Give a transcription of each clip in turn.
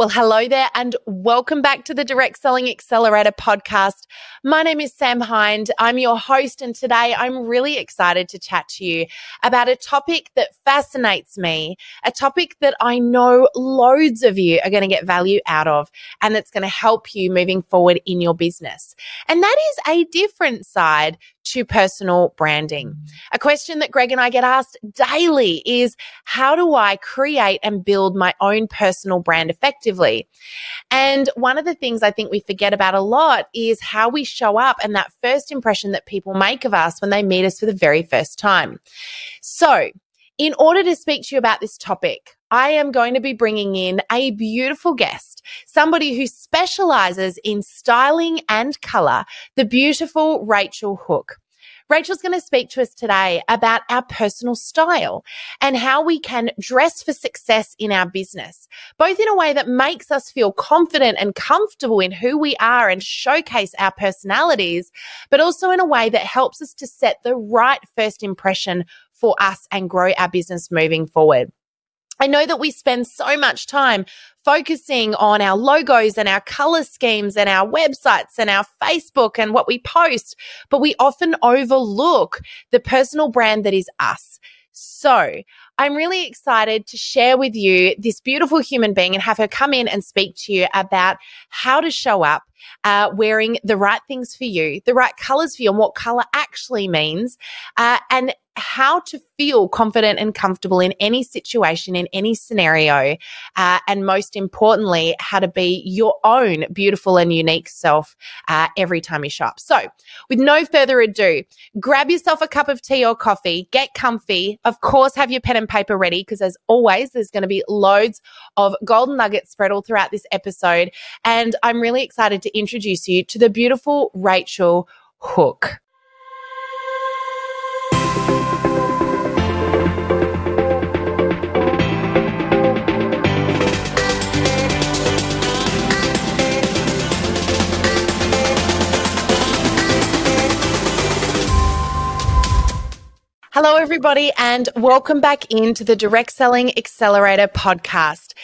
Well, hello there, and welcome back to the Direct Selling Accelerator podcast. My name is Sam Hind. I'm your host, and today I'm really excited to chat to you about a topic that fascinates me, a topic that I know loads of you are going to get value out of, and that's going to help you moving forward in your business. And that is a different side to personal branding. A question that Greg and I get asked daily is how do I create and build my own personal brand effectively? And one of the things I think we forget about a lot is how we show up and that first impression that people make of us when they meet us for the very first time. So, in order to speak to you about this topic, I am going to be bringing in a beautiful guest, somebody who specializes in styling and color, the beautiful Rachel Hook. Rachel's going to speak to us today about our personal style and how we can dress for success in our business, both in a way that makes us feel confident and comfortable in who we are and showcase our personalities, but also in a way that helps us to set the right first impression for us and grow our business moving forward. I know that we spend so much time focusing on our logos and our color schemes and our websites and our Facebook and what we post, but we often overlook the personal brand that is us. So I'm really excited to share with you this beautiful human being and have her come in and speak to you about how to show up uh, wearing the right things for you, the right colors for you, and what color actually means, uh, and how to feel confident and comfortable in any situation, in any scenario, uh, and most importantly, how to be your own beautiful and unique self uh, every time you shop. So, with no further ado, grab yourself a cup of tea or coffee, get comfy. Of course, have your pen and paper ready because, as always, there's going to be loads of golden nuggets spread all throughout this episode. And I'm really excited to introduce you to the beautiful Rachel Hook. Hello, everybody, and welcome back into the Direct Selling Accelerator podcast.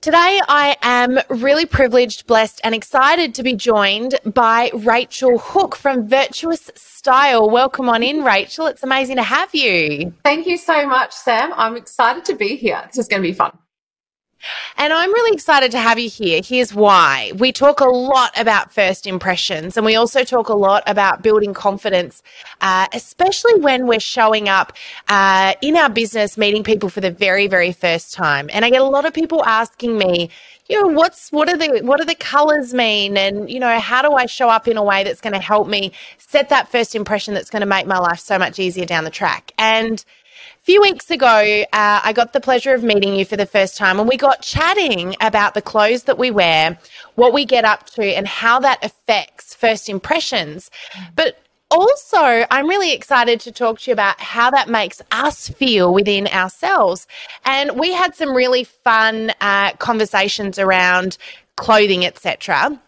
Today, I am really privileged, blessed, and excited to be joined by Rachel Hook from Virtuous Style. Welcome on in, Rachel. It's amazing to have you. Thank you so much, Sam. I'm excited to be here. This is going to be fun. And I'm really excited to have you here. Here's why. We talk a lot about first impressions, and we also talk a lot about building confidence, uh, especially when we're showing up uh, in our business, meeting people for the very, very first time. And I get a lot of people asking me, you know, what's what are the what do the colors mean, and you know, how do I show up in a way that's going to help me set that first impression that's going to make my life so much easier down the track? And few weeks ago, uh, I got the pleasure of meeting you for the first time, and we got chatting about the clothes that we wear, what we get up to, and how that affects first impressions. But also, I'm really excited to talk to you about how that makes us feel within ourselves. And we had some really fun uh, conversations around clothing, etc.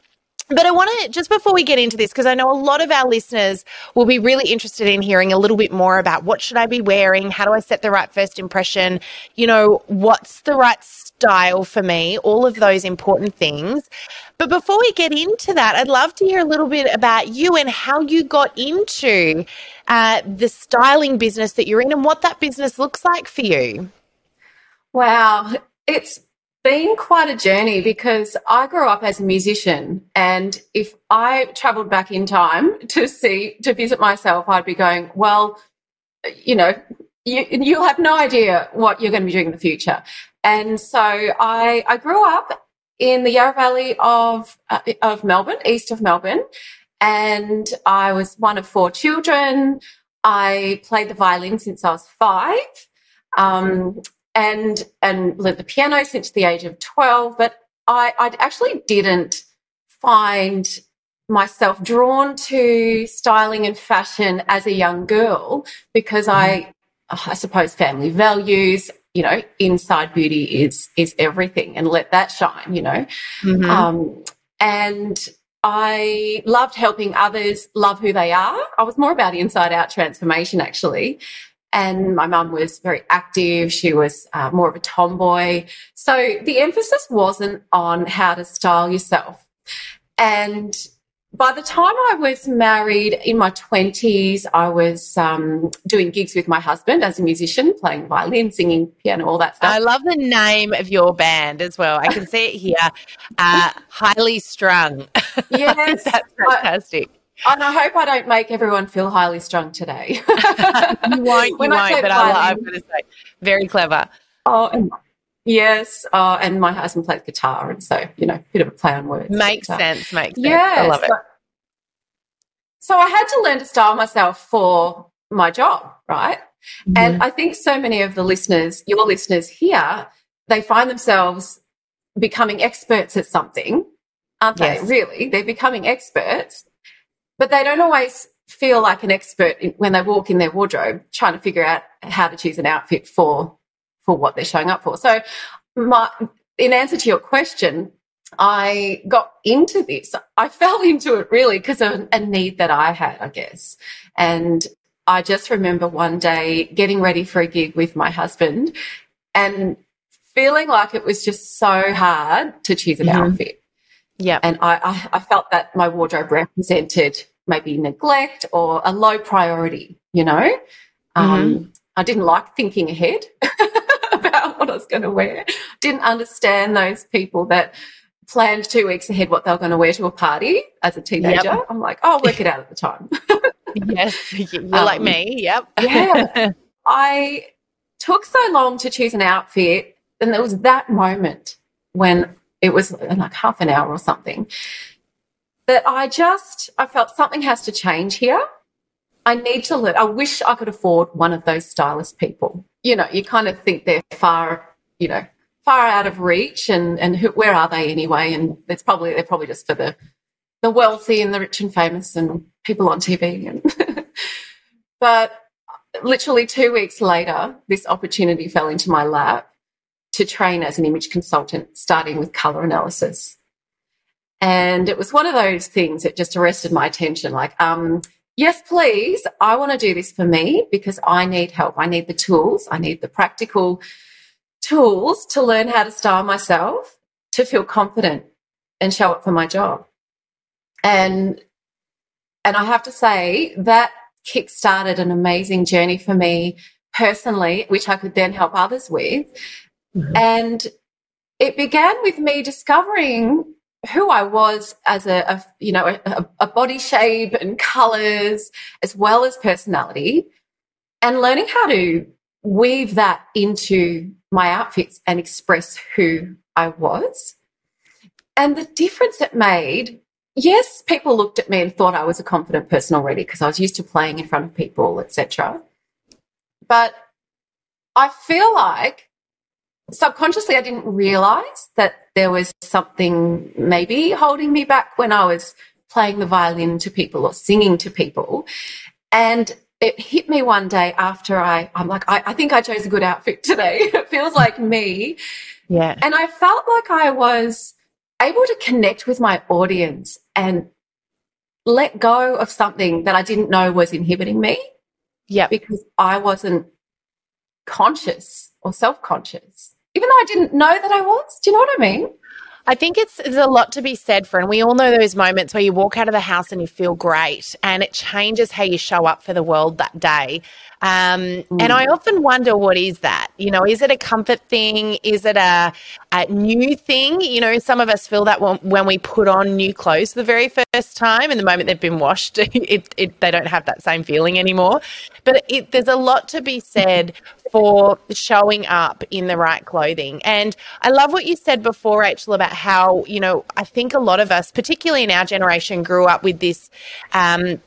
But I want to, just before we get into this, because I know a lot of our listeners will be really interested in hearing a little bit more about what should I be wearing? How do I set the right first impression? You know, what's the right style for me? All of those important things. But before we get into that, I'd love to hear a little bit about you and how you got into uh, the styling business that you're in and what that business looks like for you. Wow. It's been quite a journey because I grew up as a musician, and if I traveled back in time to see to visit myself, I'd be going, well, you know, you you'll have no idea what you're going to be doing in the future. And so I I grew up in the Yarra Valley of uh, of Melbourne, east of Melbourne, and I was one of four children. I played the violin since I was five. Um, and and learned the piano since the age of 12 but I, I actually didn't find myself drawn to styling and fashion as a young girl because I I suppose family values you know inside beauty is is everything and let that shine you know. Mm-hmm. um, and I loved helping others love who they are. I was more about inside out transformation actually and my mum was very active. She was uh, more of a tomboy. So the emphasis wasn't on how to style yourself. And by the time I was married in my 20s, I was um, doing gigs with my husband as a musician, playing violin, singing piano, all that stuff. I love the name of your band as well. I can see it here. Uh, highly strung. Yes. That's fantastic. I, and I hope I don't make everyone feel highly strung today. you won't, you won't, but I, I'm going to say very clever. Oh, and Yes, uh, and my husband plays guitar, and so you know, a bit of a play on words. Makes uh, sense. Makes sense. I love it. So I had to learn to style myself for my job, right? Mm-hmm. And I think so many of the listeners, your listeners here, they find themselves becoming experts at something, aren't yes. they? Really, they're becoming experts, but they don't always feel like an expert when they walk in their wardrobe trying to figure out how to choose an outfit for for what they're showing up for. So, my, in answer to your question, I got into this. I fell into it really because of a need that I had, I guess. And I just remember one day getting ready for a gig with my husband and feeling like it was just so hard to choose an mm-hmm. outfit. Yeah. And I, I, I felt that my wardrobe represented maybe neglect or a low priority, you know? Mm-hmm. Um, I didn't like thinking ahead. about what I was going to wear. Didn't understand those people that planned two weeks ahead what they were going to wear to a party as a teenager. Yep. I'm like, oh, I'll work it out at the time. yes, you're um, like me. Yep. yeah. I took so long to choose an outfit, and there was that moment when it was like half an hour or something that I just I felt something has to change here. I need to learn. I wish I could afford one of those stylist people. You know, you kind of think they're far, you know, far out of reach, and and who, where are they anyway? And it's probably they're probably just for the the wealthy and the rich and famous and people on TV. And but literally two weeks later, this opportunity fell into my lap to train as an image consultant, starting with color analysis. And it was one of those things that just arrested my attention. Like, um, Yes, please. I want to do this for me because I need help. I need the tools. I need the practical tools to learn how to style myself, to feel confident and show up for my job. And and I have to say that kick-started an amazing journey for me personally, which I could then help others with. Mm-hmm. And it began with me discovering who I was as a, a you know a, a, body shape and colors as well as personality, and learning how to weave that into my outfits and express who I was. And the difference it made, yes, people looked at me and thought I was a confident person already because I was used to playing in front of people, etc. But I feel like subconsciously I didn't realize that there was something maybe holding me back when I was playing the violin to people or singing to people. And it hit me one day after I, I'm like, I, I think I chose a good outfit today. it feels like me. Yeah. And I felt like I was able to connect with my audience and let go of something that I didn't know was inhibiting me. Yeah. Because I wasn't conscious or self conscious even though I didn't know that I was. Do you know what I mean? I think it's there's a lot to be said for, and we all know those moments where you walk out of the house and you feel great, and it changes how you show up for the world that day. Um, mm. And I often wonder, what is that? You know, is it a comfort thing? Is it a, a new thing? You know, some of us feel that when, when, we put on new clothes for the very first time, and the moment they've been washed, it, it, they don't have that same feeling anymore. But it, there's a lot to be said for showing up in the right clothing. And I love what you said before, Rachel, about how, you know, I think a lot of us, particularly in our generation, grew up with this. Um,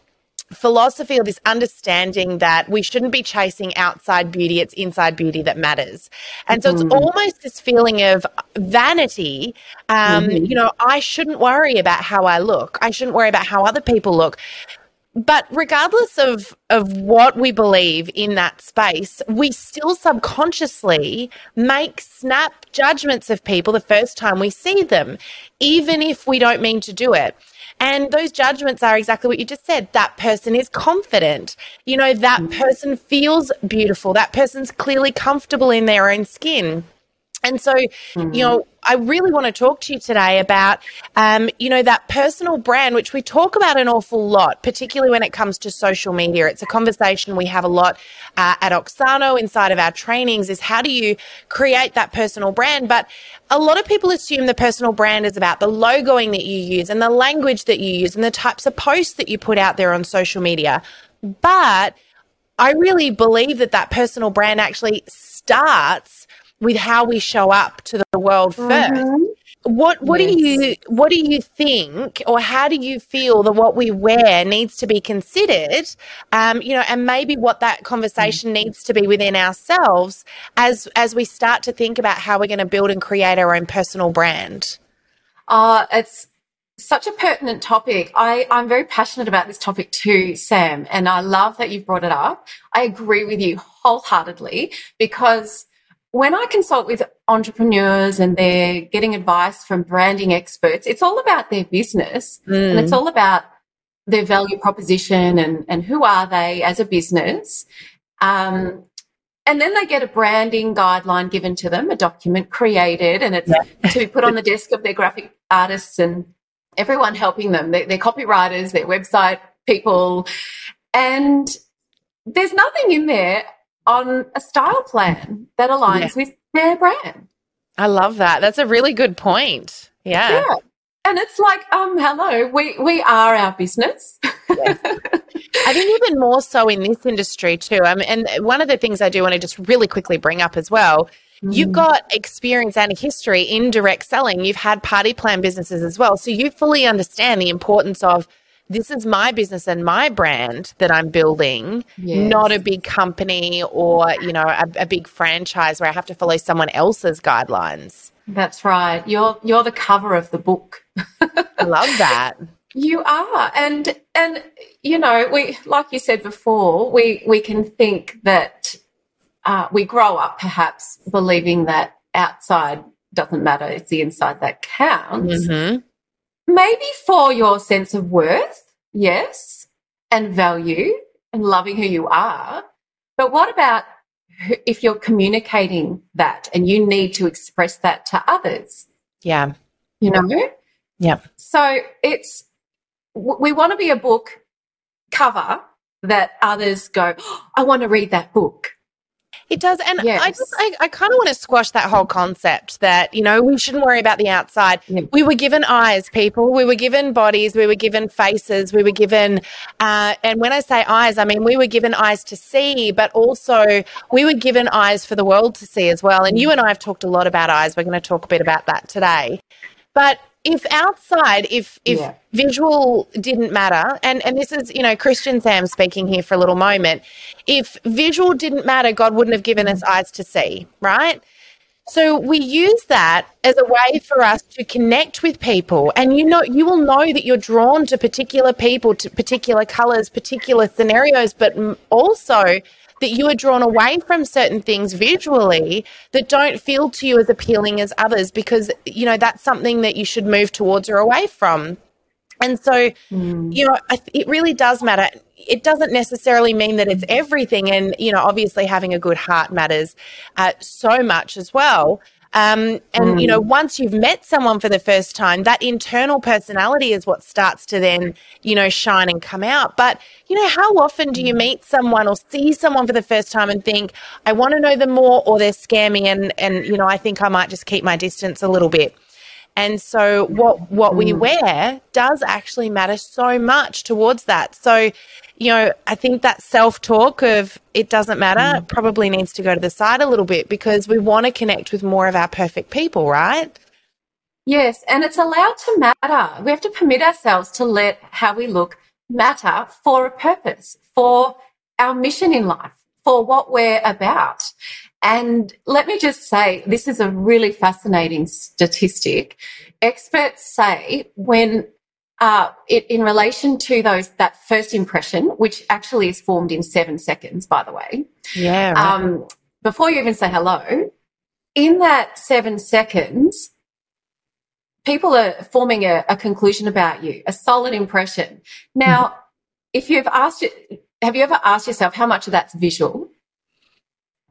philosophy or this understanding that we shouldn't be chasing outside beauty, it's inside beauty that matters. And so mm-hmm. it's almost this feeling of vanity. Um, mm-hmm. You know, I shouldn't worry about how I look, I shouldn't worry about how other people look. But regardless of, of what we believe in that space, we still subconsciously make snap judgments of people the first time we see them, even if we don't mean to do it. And those judgments are exactly what you just said. That person is confident. You know, that mm. person feels beautiful. That person's clearly comfortable in their own skin. And so, mm-hmm. you know, I really want to talk to you today about, um, you know, that personal brand, which we talk about an awful lot, particularly when it comes to social media. It's a conversation we have a lot uh, at Oxano inside of our trainings is how do you create that personal brand? But a lot of people assume the personal brand is about the logoing that you use and the language that you use and the types of posts that you put out there on social media. But I really believe that that personal brand actually starts with how we show up to the world 1st mm-hmm. What what yes. do you what do you think, or how do you feel that what we wear needs to be considered? Um, you know, and maybe what that conversation mm-hmm. needs to be within ourselves as as we start to think about how we're going to build and create our own personal brand. Uh, it's such a pertinent topic. I, I'm very passionate about this topic too, Sam, and I love that you've brought it up. I agree with you wholeheartedly because when I consult with entrepreneurs and they're getting advice from branding experts, it's all about their business mm. and it's all about their value proposition and, and who are they as a business. Um, and then they get a branding guideline given to them, a document created, and it's yeah. to be put on the desk of their graphic artists and everyone helping them, their, their copywriters, their website people. And there's nothing in there on a style plan that aligns yeah. with their brand. I love that. That's a really good point. Yeah. yeah. And it's like, um, hello, we we are our business. yes. I think even more so in this industry too. I mean, and one of the things I do want to just really quickly bring up as well. Mm. You've got experience and history in direct selling. You've had party plan businesses as well. So you fully understand the importance of this is my business and my brand that I'm building, yes. not a big company or, you know, a, a, big franchise where I have to follow someone else's guidelines. That's right. You're you're the cover of the book. I love that. You are. And and you know, we like you said before, we we can think that uh, we grow up perhaps believing that outside doesn't matter, it's the inside that counts. Mm-hmm maybe for your sense of worth, yes, and value and loving who you are. But what about if you're communicating that and you need to express that to others? Yeah. You know? Yeah. So it's, we want to be a book cover that others go, oh, I want to read that book. It does. And yes. I just, I, I kind of want to squash that whole concept that, you know, we shouldn't worry about the outside. Yeah. We were given eyes, people. We were given bodies. We were given faces. We were given, uh, and when I say eyes, I mean, we were given eyes to see, but also we were given eyes for the world to see as well. And you and I have talked a lot about eyes. We're going to talk a bit about that today. But if outside, if if yeah. visual didn't matter, and and this is you know Christian Sam speaking here for a little moment, if visual didn't matter, God wouldn't have given us eyes to see, right? So we use that as a way for us to connect with people, and you know you will know that you're drawn to particular people, to particular colors, particular scenarios, but also that you are drawn away from certain things visually that don't feel to you as appealing as others because you know that's something that you should move towards or away from. And so mm. you know it really does matter. It doesn't necessarily mean that it's everything and you know obviously having a good heart matters uh, so much as well um, and mm. you know, mm. once you've met someone for the first time, that internal personality is what starts to then, you know, shine and come out. But you know, how often do you mm. meet someone or see someone for the first time and think, I want to know them more, or they're scammy, and and you know, I think I might just keep my distance a little bit. And so what what we mm. wear does actually matter so much towards that. So you know, I think that self talk of it doesn't matter mm. probably needs to go to the side a little bit because we want to connect with more of our perfect people, right? Yes, and it's allowed to matter. We have to permit ourselves to let how we look matter for a purpose, for our mission in life, for what we're about. And let me just say, this is a really fascinating statistic. Experts say when uh, it, in relation to those that first impression, which actually is formed in seven seconds, by the way. Yeah. Right. Um, before you even say hello, in that seven seconds, people are forming a, a conclusion about you, a solid impression. Now, mm-hmm. if you've asked have you ever asked yourself how much of that's visual?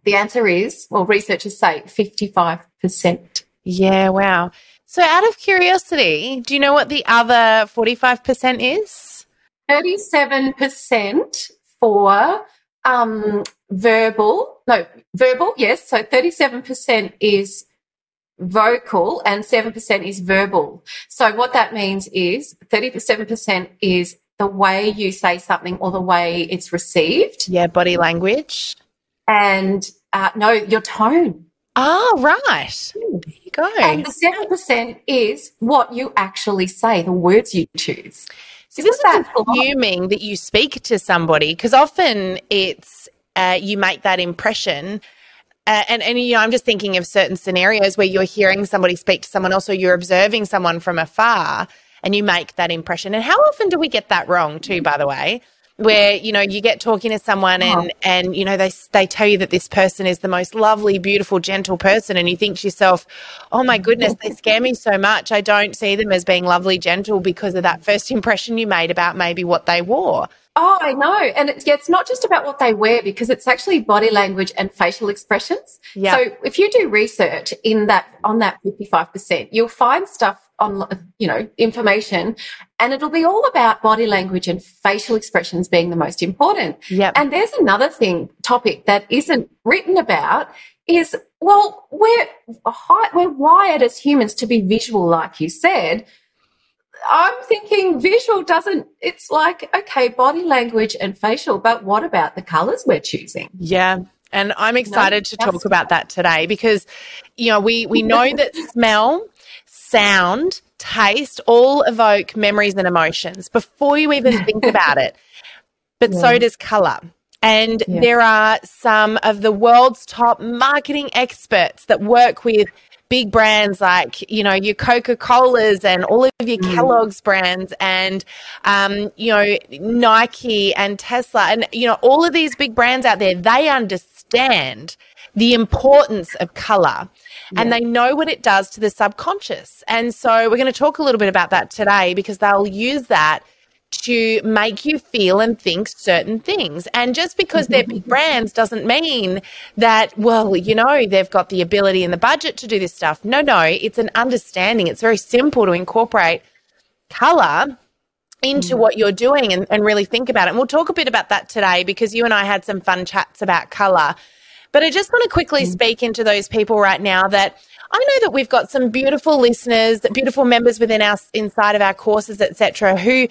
The answer is, well, researchers say 55%. Yeah, wow. So, out of curiosity, do you know what the other 45% is? 37% for um, verbal. No, verbal, yes. So 37% is vocal and 7% is verbal. So what that means is 37% is the way you say something or the way it's received. Yeah, body language. And uh, no, your tone. Oh, right. There you go. And the 7% is what you actually say, the words you choose. So this is assuming that you speak to somebody because often it's uh, you make that impression uh, and and you know, I'm just thinking of certain scenarios where you're hearing somebody speak to someone else, or you're observing someone from afar, and you make that impression. And how often do we get that wrong too? By the way, where you know you get talking to someone and oh. and you know they they tell you that this person is the most lovely, beautiful, gentle person, and you think to yourself, "Oh my goodness, they scare me so much. I don't see them as being lovely, gentle because of that first impression you made about maybe what they wore." Oh, I know. And it's, yeah, it's not just about what they wear because it's actually body language and facial expressions. Yeah. So if you do research in that, on that 55%, you'll find stuff on, you know, information and it'll be all about body language and facial expressions being the most important. Yeah. And there's another thing, topic that isn't written about is, well, we're, we're wired as humans to be visual, like you said. I'm thinking visual doesn't, it's like, okay, body language and facial, but what about the colors we're choosing? Yeah. And I'm excited no, to talk about that today because, you know, we, we know that smell, sound, taste all evoke memories and emotions before you even think about it. But yeah. so does color. And yeah. there are some of the world's top marketing experts that work with big brands like you know your Coca Colas and all of your mm. Kellogg's brands and um, you know Nike and Tesla and you know all of these big brands out there. They understand the importance of color yeah. and they know what it does to the subconscious. And so we're going to talk a little bit about that today because they'll use that to make you feel and think certain things. And just because they're big brands doesn't mean that, well, you know, they've got the ability and the budget to do this stuff. No, no, it's an understanding. It's very simple to incorporate color into mm. what you're doing and, and really think about it. And we'll talk a bit about that today because you and I had some fun chats about color. But I just want to quickly mm. speak into those people right now that I know that we've got some beautiful listeners, beautiful members within our inside of our courses, etc., who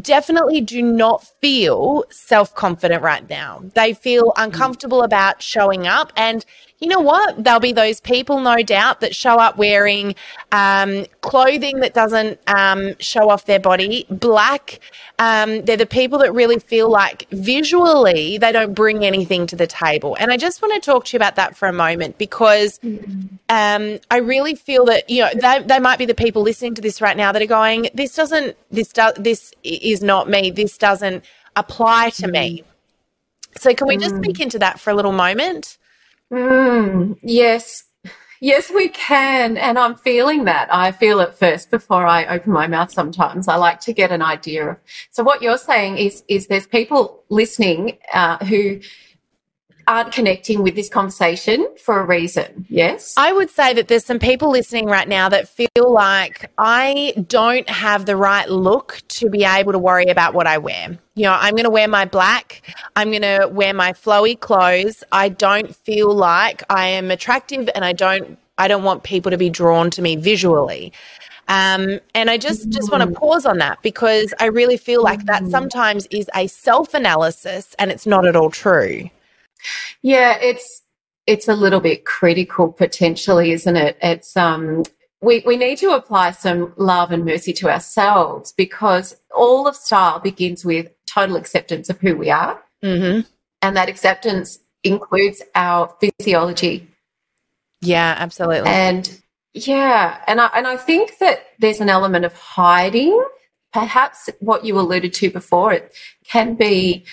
definitely do not feel self confident right now. They feel uncomfortable about showing up. And you know what? There'll be those people, no doubt, that show up wearing um, clothing that doesn't um, show off their body, black. Um, they're the people that really feel like visually they don't bring anything to the table. And I just want to talk to you about that for a moment because um, I really feel that you know they, they might be the people listening to this right now that are going, "This doesn't, this does, this is not me. This doesn't apply to me." So, can we just mm. speak into that for a little moment? Mm, yes. Yes, we can. And I'm feeling that. I feel it first before I open my mouth sometimes. I like to get an idea of. So, what you're saying is, is there's people listening uh, who aren't connecting with this conversation for a reason. Yes. I would say that there's some people listening right now that feel like I don't have the right look to be able to worry about what I wear. You know, I'm going to wear my black, I'm going to wear my flowy clothes. I don't feel like I am attractive and I don't I don't want people to be drawn to me visually. Um, and I just just want to pause on that because I really feel like that mm. sometimes is a self analysis and it's not at all true. Yeah, it's it's a little bit critical potentially, isn't it? It's um we, we need to apply some love and mercy to ourselves because all of style begins with total acceptance of who we are. Mm-hmm. And that acceptance includes our physiology. Yeah, absolutely. And yeah, and I, and I think that there's an element of hiding. Perhaps what you alluded to before, it can be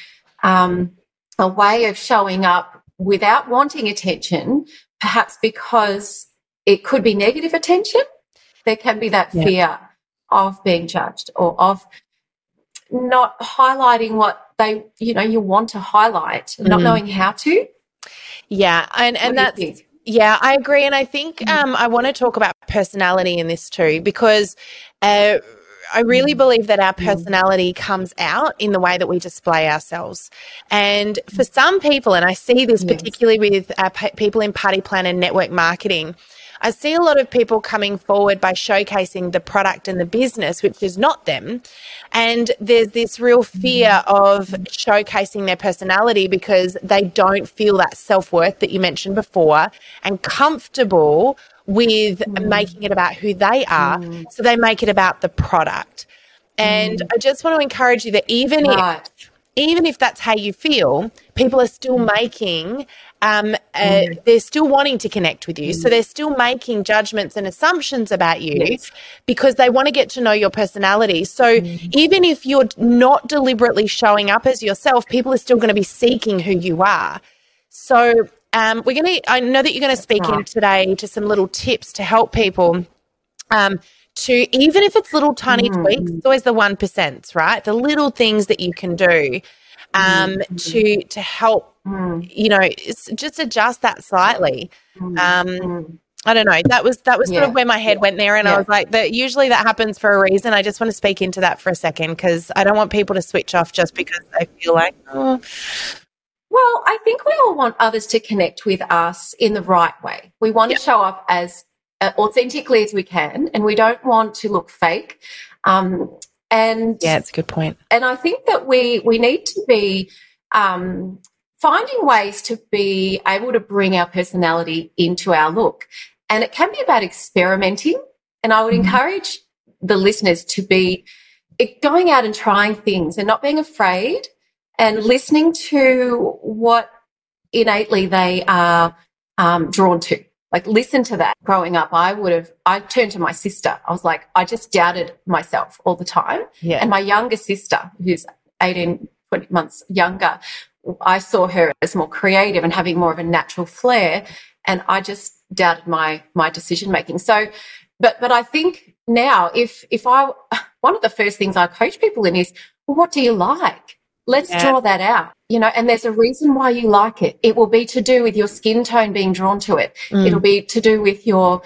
um, a way of showing up without wanting attention, perhaps because it could be negative attention. there can be that fear yeah. of being judged or of not highlighting what they, you know, you want to highlight, mm. not knowing how to. Yeah, and and that's yeah, I agree, and I think mm. um, I want to talk about personality in this too because. Uh, I really mm. believe that our mm. personality comes out in the way that we display ourselves. And for some people, and I see this yes. particularly with uh, p- people in party plan and network marketing, I see a lot of people coming forward by showcasing the product and the business, which is not them. And there's this real fear of showcasing their personality because they don't feel that self worth that you mentioned before and comfortable with mm. making it about who they are. Mm. So they make it about the product. And mm. I just want to encourage you that even right. if even if that's how you feel, people are still mm. making um, uh, mm. they're still wanting to connect with you. Mm. So they're still making judgments and assumptions about you yes. because they want to get to know your personality. So mm. even if you're not deliberately showing up as yourself, people are still going to be seeking who you are. So um, we're going to, I know that you're going to speak in today to some little tips to help people. Um, to even if it's little tiny mm. tweaks, it's always the one percent, right? The little things that you can do um, mm. to to help mm. you know just adjust that slightly mm. um, mm. I don't know. That was that was yeah. sort of where my head went there, and yeah. I was like, "That usually that happens for a reason." I just want to speak into that for a second because I don't want people to switch off just because they feel like, oh. Well, I think we all want others to connect with us in the right way. We want to show up as uh, authentically as we can, and we don't want to look fake. Um, and yeah, it's a good point. And I think that we we need to be um, finding ways to be able to bring our personality into our look, and it can be about experimenting. And I would mm-hmm. encourage the listeners to be going out and trying things and not being afraid and listening to what innately they are um, drawn to like listen to that growing up i would have i turned to my sister. I was like i just doubted myself all the time. Yeah. and my younger sister who's 18 20 months younger i saw her as more creative and having more of a natural flair. And i just doubted my my decision making. So but but i think now if if i one of the first things i coach people in is well, what do you like Let's yeah. draw that out, you know, and there's a reason why you like it. It will be to do with your skin tone being drawn to it. Mm. It'll be to do with your,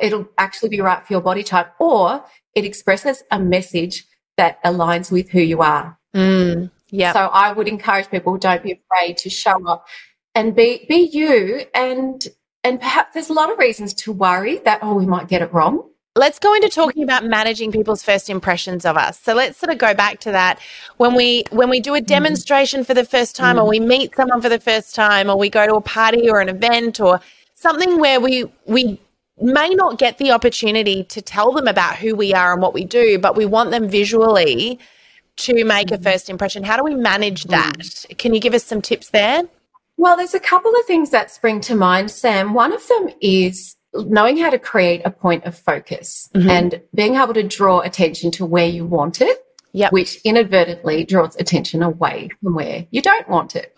it'll actually be right for your body type, or it expresses a message that aligns with who you are. Mm. Yeah. So I would encourage people don't be afraid to show up and be be you and and perhaps there's a lot of reasons to worry that oh we might get it wrong let's go into talking about managing people's first impressions of us. So let's sort of go back to that. When we when we do a mm-hmm. demonstration for the first time or mm-hmm. we meet someone for the first time or we go to a party or an event or something where we we may not get the opportunity to tell them about who we are and what we do but we want them visually to make a mm-hmm. first impression. How do we manage that? Can you give us some tips there? Well there's a couple of things that spring to mind sam. One of them is knowing how to create a point of focus mm-hmm. and being able to draw attention to where you want it, yep. which inadvertently draws attention away from where you don't want it.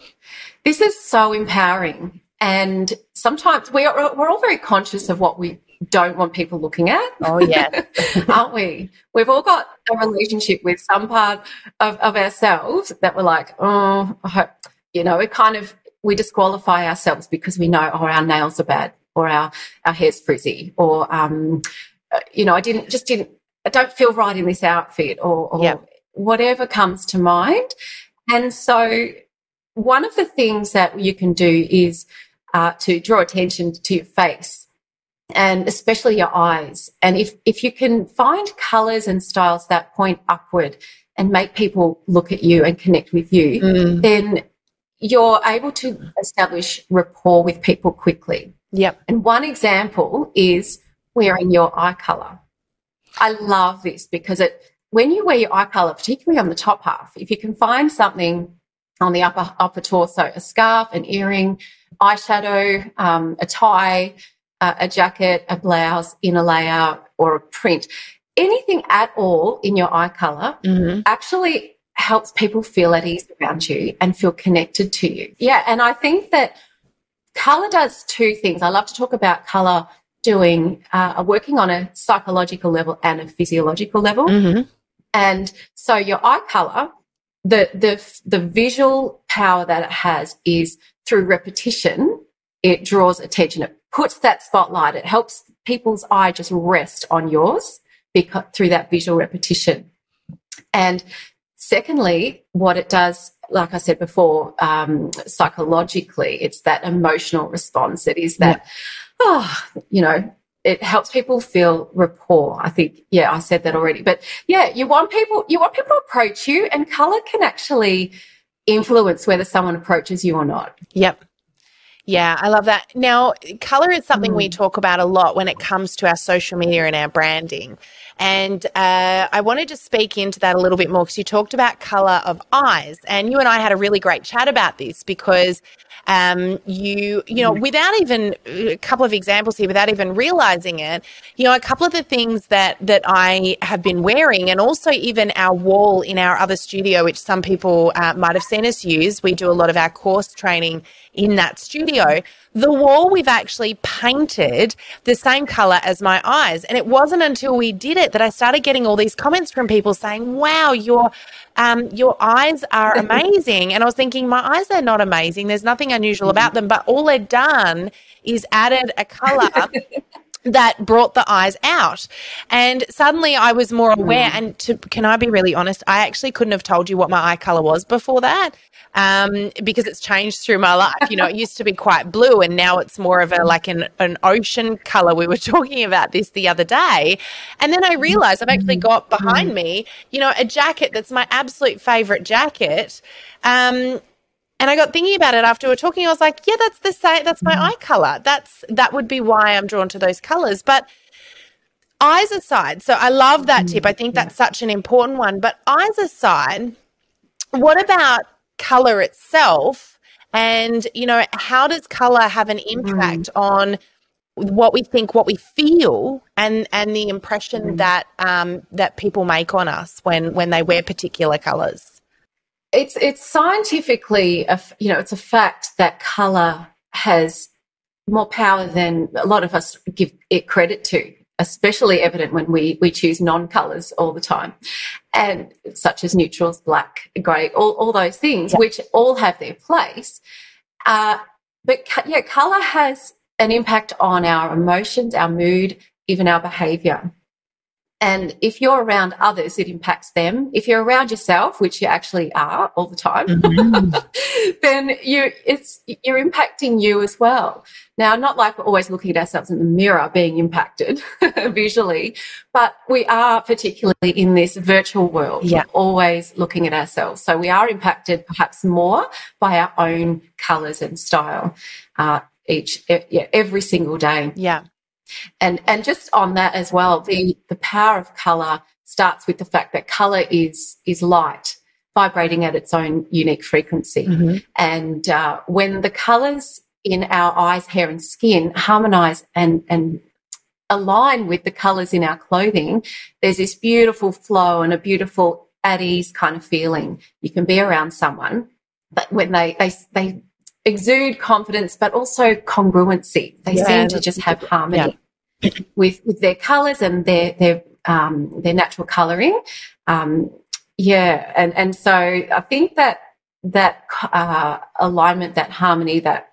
This is so empowering. And sometimes we are, we're all very conscious of what we don't want people looking at. Oh, yeah. Aren't we? We've all got a relationship with some part of, of ourselves that we're like, oh, I hope, you know, it kind of, we disqualify ourselves because we know, oh, our nails are bad or our our hair's frizzy or um, uh, you know I didn't just didn't I don't feel right in this outfit or, or yep. whatever comes to mind. And so one of the things that you can do is uh, to draw attention to your face and especially your eyes. And if, if you can find colors and styles that point upward and make people look at you and connect with you, mm. then you're able to establish rapport with people quickly. Yep. And one example is wearing your eye color. I love this because it when you wear your eye color, particularly on the top half, if you can find something on the upper upper torso, a scarf, an earring, eyeshadow, um, a tie, uh, a jacket, a blouse, inner layer, or a print, anything at all in your eye color mm-hmm. actually helps people feel at ease around you and feel connected to you. Yeah, and I think that color does two things. I love to talk about color doing uh, working on a psychological level and a physiological level. Mm-hmm. And so your eye color, the the the visual power that it has is through repetition. It draws attention. It puts that spotlight. It helps people's eye just rest on yours because through that visual repetition. And secondly, what it does, like I said before, um, psychologically, it's that emotional response. It is that, yeah. oh, you know, it helps people feel rapport. I think, yeah, I said that already. But yeah, you want people, you want people to approach you, and color can actually influence whether someone approaches you or not. Yep. Yeah, I love that. Now, color is something mm. we talk about a lot when it comes to our social media and our branding. And uh, I wanted to speak into that a little bit more because you talked about color of eyes. And you and I had a really great chat about this because um, you you know mm-hmm. without even a couple of examples here without even realizing it you know a couple of the things that that i have been wearing and also even our wall in our other studio which some people uh, might have seen us use we do a lot of our course training in that studio the wall we've actually painted the same color as my eyes and it wasn't until we did it that i started getting all these comments from people saying wow you're um, your eyes are amazing. and I was thinking, my eyes are not amazing. There's nothing unusual mm-hmm. about them, but all they've done is added a color. that brought the eyes out. And suddenly I was more aware. Mm. And to, can I be really honest? I actually couldn't have told you what my eye color was before that um, because it's changed through my life. You know, it used to be quite blue and now it's more of a like an, an ocean color. We were talking about this the other day. And then I realized I've actually got behind me, you know, a jacket that's my absolute favorite jacket. Um, and I got thinking about it after we are talking. I was like, yeah, that's the same. That's my eye color. That's that would be why I'm drawn to those colors. But eyes aside, so I love that tip. I think that's such an important one. But eyes aside, what about color itself and you know how does color have an impact mm. on what we think what we feel and and the impression mm. that um that people make on us when when they wear particular colors it's it's scientifically a, you know it's a fact that color has more power than a lot of us give it credit to especially evident when we, we choose non-colors all the time. And such as neutrals black grey all, all those things which all have their place uh, but yeah color has an impact on our emotions our mood even our behavior and if you're around others, it impacts them. If you're around yourself, which you actually are all the time, mm-hmm. then you it's you're impacting you as well. Now, not like we're always looking at ourselves in the mirror being impacted visually, but we are particularly in this virtual world. Yeah. always looking at ourselves. So we are impacted perhaps more by our own colours and style. Uh, each yeah, every single day. Yeah. And and just on that as well, the the power of color starts with the fact that color is is light vibrating at its own unique frequency. Mm-hmm. And uh, when the colors in our eyes, hair, and skin harmonize and and align with the colors in our clothing, there's this beautiful flow and a beautiful at ease kind of feeling. You can be around someone, but when they they they exude confidence, but also congruency. They yeah, seem to just have harmony yeah. With with their colours and their their um, their natural colouring. Um, yeah, and and so I think that that uh, alignment, that harmony, that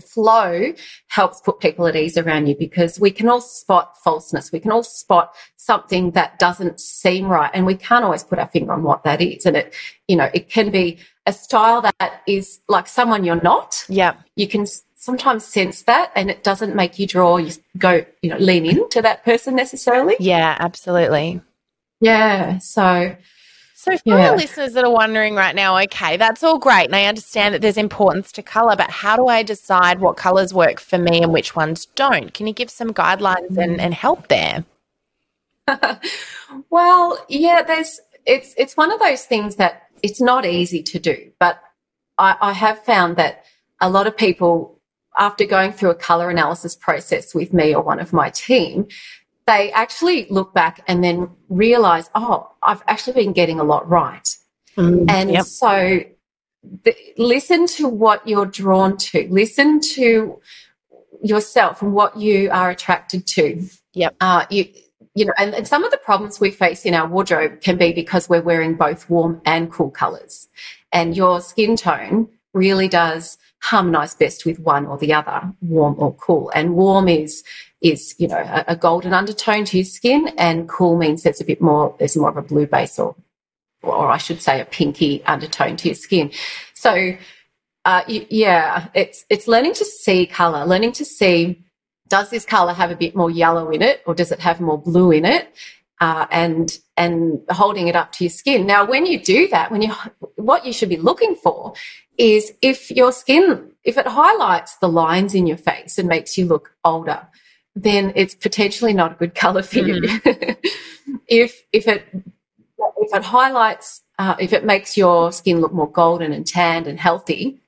flow helps put people at ease around you because we can all spot falseness. We can all spot something that doesn't seem right. And we can't always put our finger on what that is. And it, you know, it can be a style that is like someone you're not. Yeah. You can sometimes sense that and it doesn't make you draw, you go, you know, lean into that person necessarily. Yeah, absolutely. Yeah. So, so, for yeah. our listeners that are wondering right now, okay, that's all great. And I understand that there's importance to color, but how do I decide what colors work for me and which ones don't? Can you give some guidelines and, and help there? well, yeah, there's it's it's one of those things that it's not easy to do, but I, I have found that a lot of people, after going through a color analysis process with me or one of my team, they actually look back and then realize, oh, I've actually been getting a lot right. Mm, and yep. so the, listen to what you're drawn to, listen to yourself and what you are attracted to. Yep. Uh, you, you know, and, and some of the problems we face in our wardrobe can be because we're wearing both warm and cool colors. And your skin tone really does harmonize best with one or the other, warm or cool. And warm is is you know a, a, golden undertone to your skin, and cool means there's a bit more there's more of a blue base or or I should say a pinky undertone to your skin. So uh, yeah, it's it's learning to see color, learning to see does this color have a bit more yellow in it or does it have more blue in it, uh, and and holding it up to your skin. Now, when you do that, when you what you should be looking for is if your skin if it highlights the lines in your face and makes you look older, then it's potentially not a good color for mm. you. if if it if it highlights uh, if it makes your skin look more golden and tanned and healthy,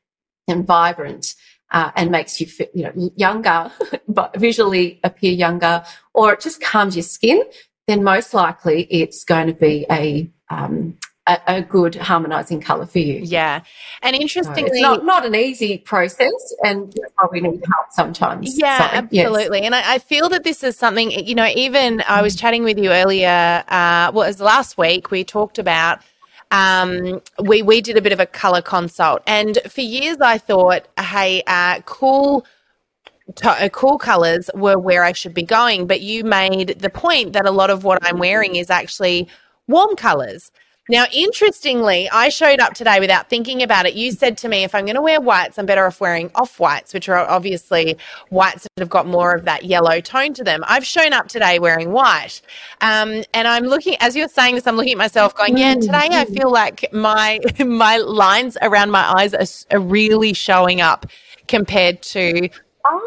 and vibrant uh, and makes you feel, you know, younger, but visually appear younger, or it just calms your skin, then most likely it's going to be a um, a, a, good harmonizing color for you. Yeah. And interestingly, it's not, not an easy process and we need help sometimes. Yeah, so, absolutely. Yes. And I, I, feel that this is something, you know, even I was chatting with you earlier, uh, well, it was last week, we talked about um, we we did a bit of a color consult, and for years I thought, hey, uh, cool. Uh, cool colors were where I should be going, but you made the point that a lot of what I'm wearing is actually warm colors. Now, interestingly, I showed up today without thinking about it. You said to me, if I'm going to wear whites, I'm better off wearing off whites, which are obviously whites that have got more of that yellow tone to them. I've shown up today wearing white. Um, and I'm looking, as you're saying this, I'm looking at myself going, yeah, today I feel like my, my lines around my eyes are, are really showing up compared to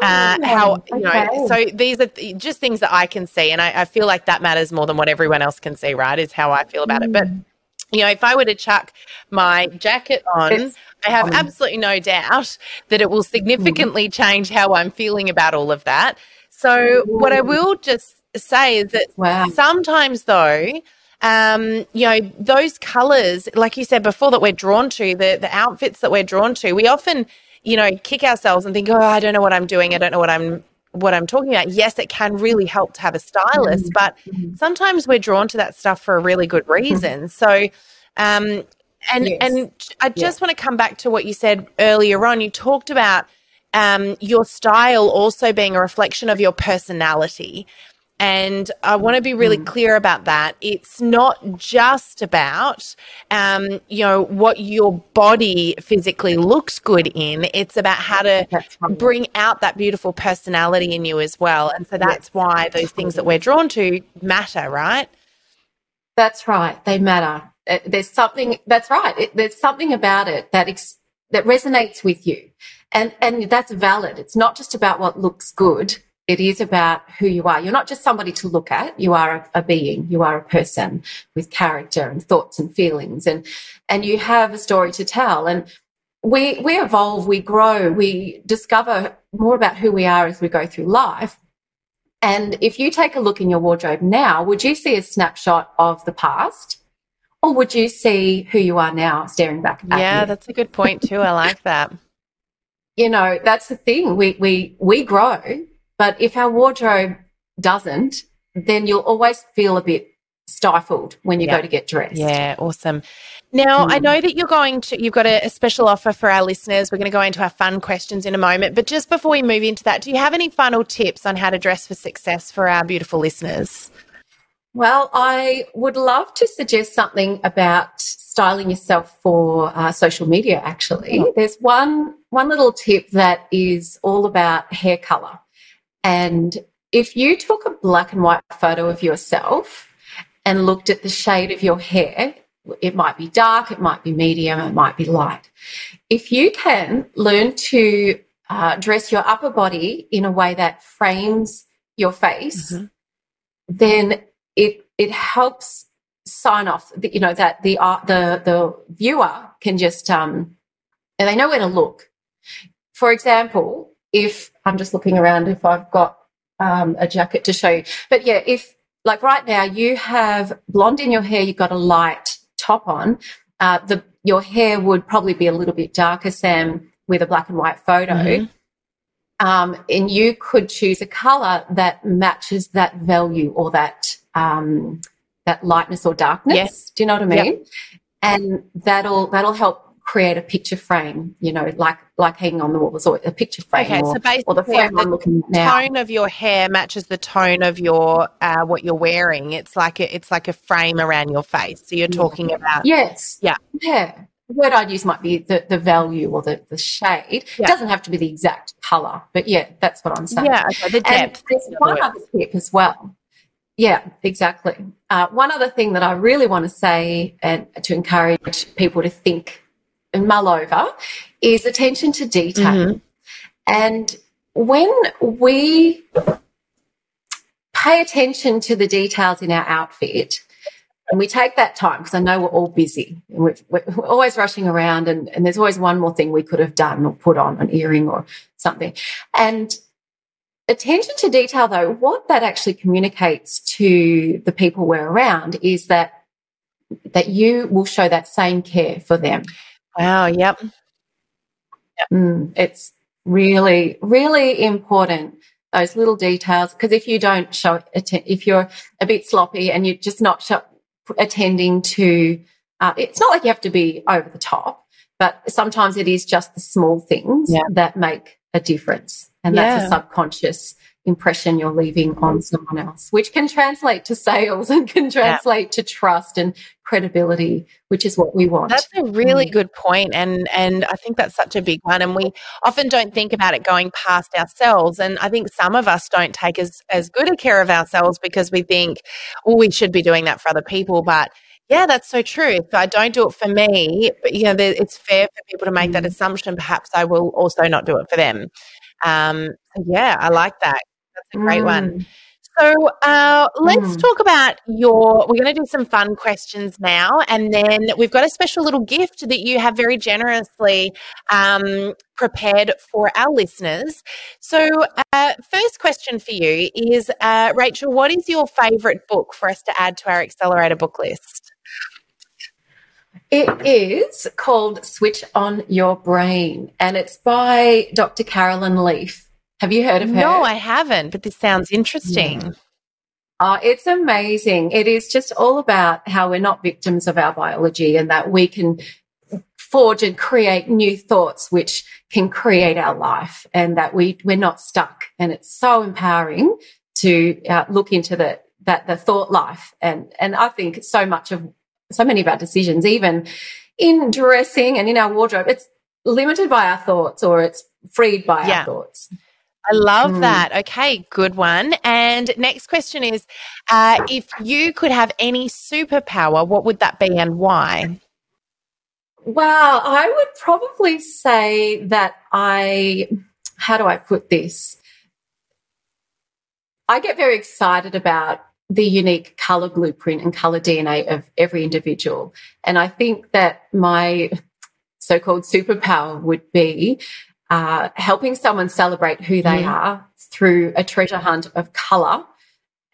uh, oh, how you know so these are th- just things that i can see and I, I, feel like that matters more than what everyone else can see right is how i feel about mm. it but mm you know, if I were to chuck my jacket on, it's I have absolutely no doubt that it will significantly change how I'm feeling about all of that. So, what I will just say is that wow. sometimes, though, um, you know, those colors, like you said before, that we're drawn to, the, the outfits that we're drawn to, we often, you know, kick ourselves and think, oh, I don't know what I'm doing. I don't know what I'm what I'm talking about, yes, it can really help to have a stylist, mm-hmm. but mm-hmm. sometimes we're drawn to that stuff for a really good mm-hmm. reason. So, um, and yes. and I just yeah. want to come back to what you said earlier on. You talked about um, your style also being a reflection of your personality. And I want to be really mm. clear about that. It's not just about, um, you know, what your body physically looks good in. It's about how to bring out that beautiful personality in you as well. And so that's yes. why those things that we're drawn to matter, right? That's right. They matter. Uh, there's something. That's right. It, there's something about it that ex, that resonates with you, and and that's valid. It's not just about what looks good it is about who you are. You're not just somebody to look at. You are a, a, being. You are a person with character and thoughts and feelings, and and you have a story to tell. And we we evolve, we grow, we discover more about who we are as we go through life. And if you take a look in your wardrobe now, would you see a snapshot of the past? Or would you see who you are now staring back at you? Yeah, you? that's a good point too. I like that. You know, that's the thing. We we we grow but if our wardrobe doesn't, then you'll always feel a bit stifled when you yeah. go to get dressed. Yeah, awesome. Now, mm. I know that you're going to, you've got a, a, special offer for our listeners. We're going to go into our fun questions in a moment. But just before we move into that, do you have any final tips on how to dress for success for our beautiful listeners? Well, I would love to suggest something about styling yourself for uh, social media. Actually, mm. there's one one little tip that is all about hair color. And if you took a black and white photo of yourself and looked at the shade of your hair, it might be dark, it might be medium, it might be light. If you can learn to uh, dress your upper body in a way that frames your face, mm-hmm. then it it helps sign off. The, you know that the uh, the the viewer can just um, and they know where to look. For example, if I'm just looking around, if I've got um, a jacket to show you. But yeah, if like right now you have blonde in your hair, you've got a light top on, uh, the your hair would probably be a little bit darker, Sam, with a black and white photo. Mm-hmm. Um, and you could choose a color that matches that value or that um, that lightness or darkness. Yes. Do you know what I mean? Yep. And that'll that'll help create a picture frame. You know, like like hanging on the walls or a picture frame. Okay, or, so basically, or the frame the I'm looking at now. tone of your hair matches the tone of your uh, what you're wearing. It's like a, it's like a frame around your face. So you're talking about Yes. Yeah. Yeah. The word I'd use might be the, the value or the, the shade. Yeah. It doesn't have to be the exact colour, but yeah, that's what I'm saying. yeah, okay, the And depth. there's one other tip as well. Yeah, exactly. Uh, one other thing that I really want to say and to encourage people to think and mull over is attention to detail. Mhm. And when we pay attention to the details in our outfit, and we take that time because I know we're all busy and we're, we're we're always rushing around, and, and there's always one more thing we could have done or put on an earring or something. And attention to detail, though, what that actually communicates to the people we're around is that that you will show that same care for them. Wow. Yep. Mm, it's really, really important those little details because if you don't show atten- if you're a bit sloppy and you're just not show, attending to, uh, it's not like you have to be over the top, but sometimes it is just the small things Yeah. that make a difference, and that's a subconscious impression you're leaving on someone else, which can translate to sales and can translate to trust and credibility, which is what we want. That's a really Mm. good point, and and I think that's such a big one. And we often don't think about it going past ourselves. And I think some of us don't take as as good a care of ourselves because we think, oh, we should be doing that for other people. But yeah, that's so true. If I don't do it for me, but you know, there, it's fair for people to make that Mm. assumption. Perhaps I will also not do it for them. Um, yeah, I like that. That's a great one. Mm. So uh, let's Mm. talk about your. We're going to do some fun questions now, and then we've got a special little gift that you have very generously um, prepared for our listeners. So, uh, first question for you is, uh, Rachel, what is your favourite book for us to add to our accelerator book list? It is called Switch on Your Brain, and it's by Dr. Caroline Leaf. Have you heard of her? No, I haven't, but this sounds interesting. Yeah. Oh, it's amazing. It is just all about how we're not victims of our biology and that we can forge and create new thoughts which can create our life and that we we're not stuck and it's so empowering to uh, look into the that the thought life and and I think so much of so many of our decisions even in dressing and in our wardrobe it's limited by our thoughts or it's freed by Yeah. our thoughts. I love Mm. that. Okay, good one. And next question is uh, if you could have any superpower, what would that be and why? Well, I would probably say that I, how do I put this? I get very excited about the unique color blueprint and color DNA of every individual. And I think that my so called superpower would be uh, helping someone celebrate who they Mhm. are through a treasure hunt of color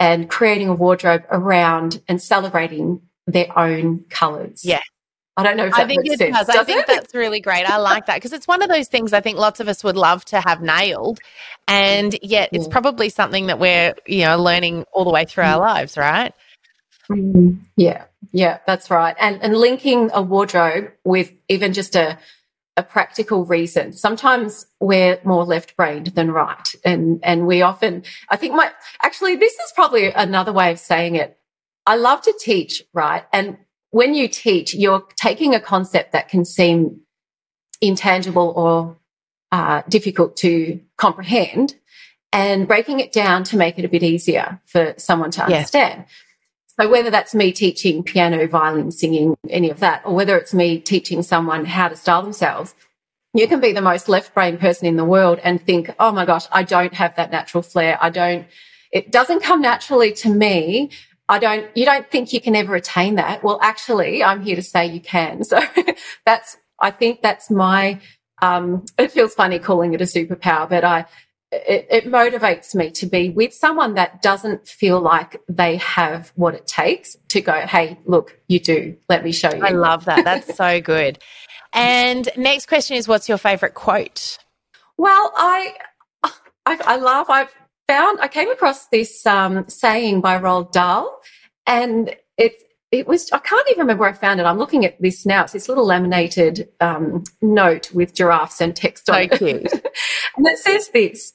and creating a wardrobe around and celebrating their own colors. Yeah. I don't know if I that think makes it sense. does. I Does think it? that's really great. I like that because it's one of those things I think lots of us would love to have nailed. And yet it's Yeah. probably something that we're, you know, learning all the way through our lives, right? Mm, Yeah, yeah, that's right. And and linking a wardrobe with even just a a practical reason. Sometimes we're more left brained than right. And and we often I think my actually this is probably another way of saying it. I love to teach, right? And when you teach, you're taking a concept that can seem intangible or uh, difficult to comprehend and breaking it down to make it a bit easier for someone to Yes. So whether that's me teaching piano, violin, singing, any of that, or whether it's me teaching someone how to style themselves, you can be the most left brain person in the world and think, oh my gosh, I don't have that natural flair. I don't, it doesn't come naturally to me. I don't, you don't think you can ever attain that. Well, actually, I'm here to say you can. So that's, I think that's my, um, it feels funny calling it a superpower, but I, it, it motivates me to be with someone that doesn't feel like they have what it takes to go, hey, look, you do. Let me show you. I love that. That's so good. And next question is what's your favorite quote? Well, I I, I laugh. I've found I came across this um, saying by Roald Dahl, and it's it was I can't even remember where I found it. I'm looking at this now. It's this little laminated um, note with giraffes and text on it. and it says this: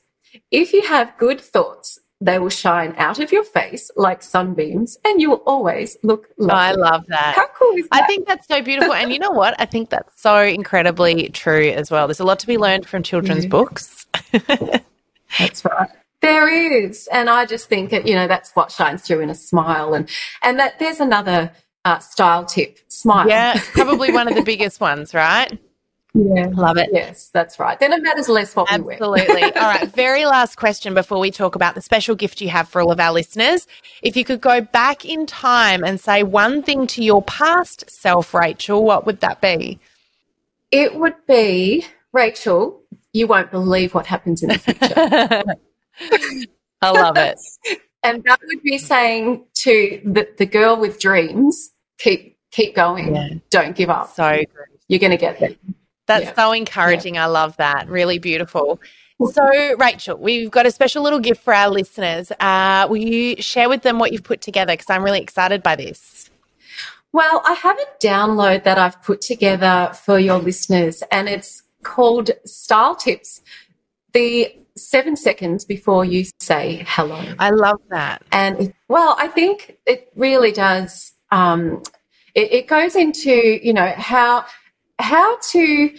If you have good thoughts, they will shine out of your face like sunbeams, and you will always look lovely. I love that. How cool is that? I think that's so beautiful, and you know what? I think that's so incredibly true as well. There's a lot to be learned from children's books. that's right. There is, and I just think that, you know that's what shines through in a smile, and and that there's another uh, style tip: smile. Yeah, probably one of the biggest ones, right? Yeah, love it. Yes, that's right. Then it matters less what Absolutely. we wear. Absolutely. all right, very last question before we talk about the special gift you have for all of our listeners. If you could go back in time and say one thing to your past self, Rachel, what would that be? It would be Rachel. You won't believe what happens in the future. I love it. and that would be saying to the, the girl with dreams, keep keep going. Yeah. Don't give up. So good. You're going to get there. That's yeah. so encouraging. Yeah. I love that. Really beautiful. So, Rachel, we've got a special little gift for our listeners. Uh, will you share with them what you've put together? Because I'm really excited by this. Well, I have a download that I've put together for your listeners, and it's called Style Tips. The seven seconds before you say hello. I love that. And well, I think it really does. Um, it, it goes into you know how how to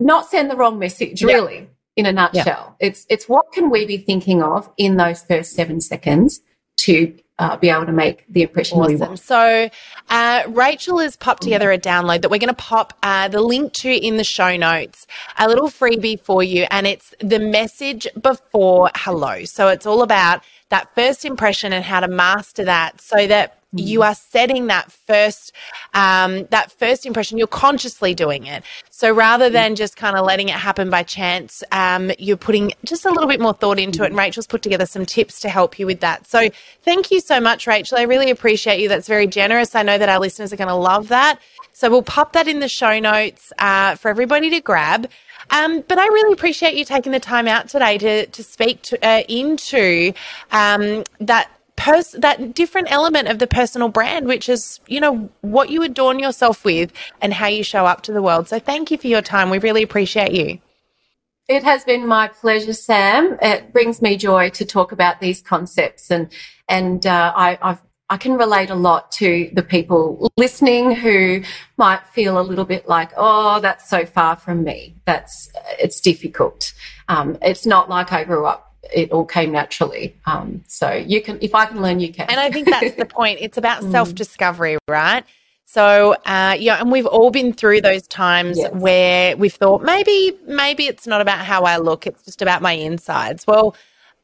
not send the wrong message. Really, in a nutshell, it's it's what can we be thinking of in those first seven seconds to uh, be able to make the impression awesome. we want. So, uh, Rachel has popped together a download that we're going to pop uh, the link to in the show notes, a little freebie for you, and it's the message before hello. So, it's all about that first impression and how to master that so that you are setting that first um, that first impression. You're consciously doing it. So rather than just kind of letting it happen by chance um, you're putting just a little bit more thought into it. And rachel's put together some tips to help you with that. So thank you so much rachel. I really appreciate you. That's very generous. I know that our listeners are going to love that. So we'll pop that in the show notes uh, for everybody to grab. Um, but I really appreciate you taking the time out today to to speak to, uh, into um, that pers- that different element of the personal brand, which is, you know, what you adorn yourself with and how you show up to the world. So thank you for your time. We really appreciate you. It has been my pleasure, Sam. It brings me joy to talk about these concepts, and and uh, I, I've I can relate a lot to the people listening who might feel a little bit like, oh, that's so far from me. That's it's difficult. Um, it's not like I grew up it all came naturally. Um, so you can, if I can learn, you can. And I think that's the point. It's about mm. self discovery, right? So, uh, yeah, and we've all been through those times yes. where we've thought maybe, maybe it's not about how I look; it's just about my insides. Well,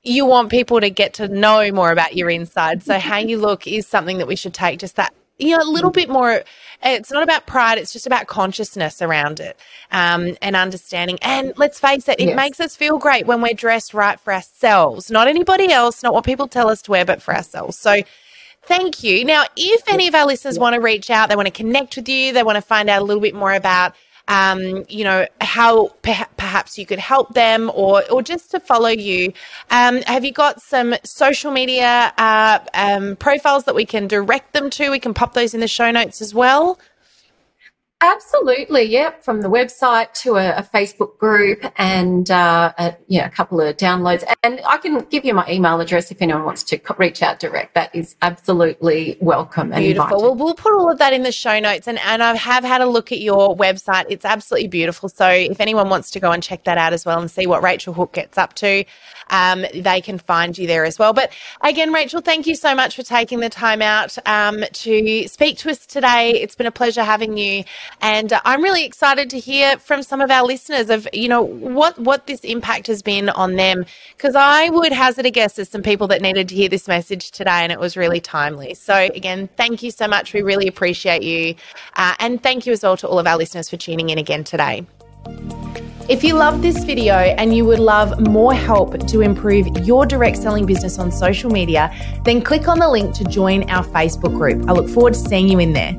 you want people to get to know more about your insides. So, how you look is something that we should take just that you know, a little bit more. It's not about pride. It's just about consciousness around it um, and understanding. And let's face it, it yes. makes us feel great when we're dressed right for ourselves, not anybody else, not what people tell us to wear, but for ourselves. So, thank you. Now, if any of our listeners want to reach out, they want to connect with you, they want to find out a little bit more about um, you know, how per- perhaps you could help them or, or just to follow you. Um, have you got some social media uh, um, profiles that we can direct them to? We can pop those in the show notes as well. Absolutely, yep. From the website to a, a Facebook group and uh, a, yeah, a couple of downloads. And I can give you my email address if anyone wants to reach out direct. That is absolutely welcome and beautiful. Well, we'll put all of that in the show notes. And, and I have had a look at your website. It's absolutely beautiful. So if anyone wants to go and check that out as well and see what Rachel Hook gets up to, um, they can find you there as well. But again, Rachel, thank you so much for taking the time out um, to speak to us today. It's been a pleasure having you. And I'm really excited to hear from some of our listeners of, you know, what, what this impact has been on them. Because I would hazard a guess there's some people that needed to hear this message today and it was really timely. So, again, thank you so much. We really appreciate you. Uh, and thank you as well to all of our listeners for tuning in again today. If you love this video and you would love more help to improve your direct selling business on social media, then click on the link to join our Facebook group. I look forward to seeing you in there.